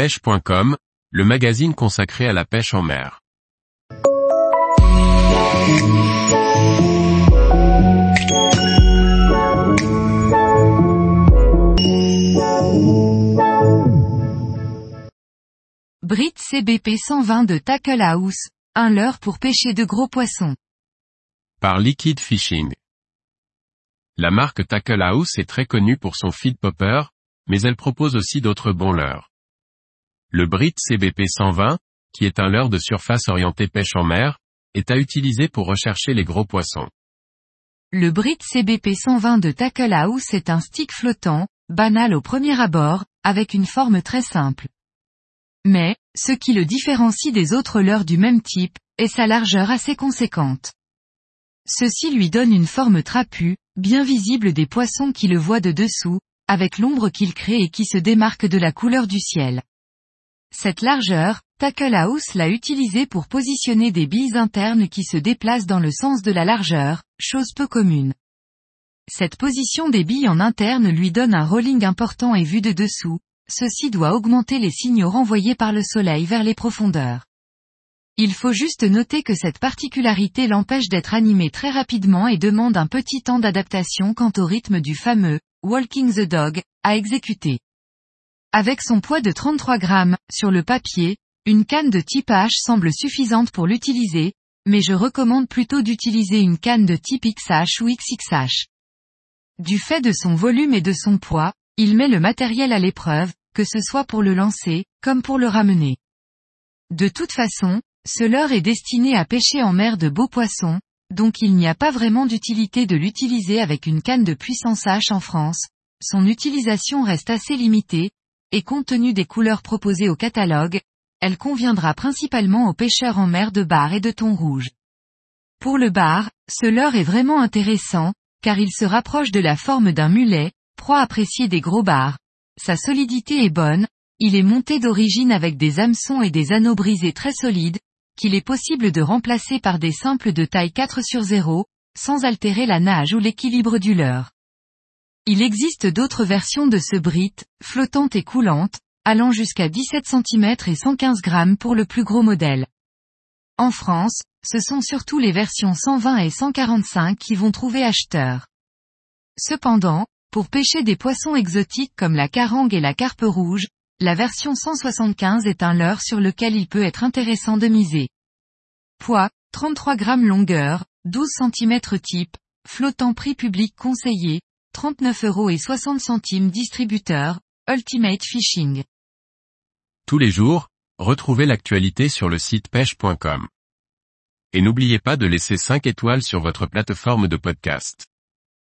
pêche.com, le magazine consacré à la pêche en mer. Brit CBP 120 de Tackle House, un leurre pour pêcher de gros poissons. Par Liquid Fishing. La marque Tackle House est très connue pour son feed popper, mais elle propose aussi d'autres bons leurres. Le Brit CBP 120, qui est un leurre de surface orienté pêche en mer, est à utiliser pour rechercher les gros poissons. Le Brit CBP 120 de Tackle House est un stick flottant, banal au premier abord, avec une forme très simple. Mais, ce qui le différencie des autres leurres du même type, est sa largeur assez conséquente. Ceci lui donne une forme trapue, bien visible des poissons qui le voient de dessous, avec l'ombre qu'il crée et qui se démarque de la couleur du ciel. Cette largeur, Tackle House l'a utilisée pour positionner des billes internes qui se déplacent dans le sens de la largeur, chose peu commune. Cette position des billes en interne lui donne un rolling important et vu de dessous, ceci doit augmenter les signaux renvoyés par le soleil vers les profondeurs. Il faut juste noter que cette particularité l'empêche d'être animé très rapidement et demande un petit temps d'adaptation quant au rythme du fameux Walking the Dog à exécuter. Avec son poids de 33 grammes, sur le papier, une canne de type H semble suffisante pour l'utiliser, mais je recommande plutôt d'utiliser une canne de type XH ou XXH. Du fait de son volume et de son poids, il met le matériel à l'épreuve, que ce soit pour le lancer, comme pour le ramener. De toute façon, ce leurre est destiné à pêcher en mer de beaux poissons, donc il n'y a pas vraiment d'utilité de l'utiliser avec une canne de puissance H en France. Son utilisation reste assez limitée, et compte tenu des couleurs proposées au catalogue, elle conviendra principalement aux pêcheurs en mer de bar et de thon rouge. Pour le bar, ce leurre est vraiment intéressant, car il se rapproche de la forme d'un mulet, proie appréciée des gros bars, sa solidité est bonne, il est monté d'origine avec des hameçons et des anneaux brisés très solides, qu'il est possible de remplacer par des simples de taille 4 sur 0, sans altérer la nage ou l'équilibre du leurre. Il existe d'autres versions de ce brit, flottantes et coulantes, allant jusqu'à 17 cm et 115 grammes pour le plus gros modèle. En France, ce sont surtout les versions 120 et 145 qui vont trouver acheteurs. Cependant, pour pêcher des poissons exotiques comme la carangue et la carpe rouge, la version 175 est un leurre sur lequel il peut être intéressant de miser. Poids, 33 grammes longueur, 12 cm type, flottant prix public conseillé, 39 euros et 60 centimes distributeur, Ultimate Fishing. Tous les jours, retrouvez l'actualité sur le site pêche.com. Et n'oubliez pas de laisser 5 étoiles sur votre plateforme de podcast.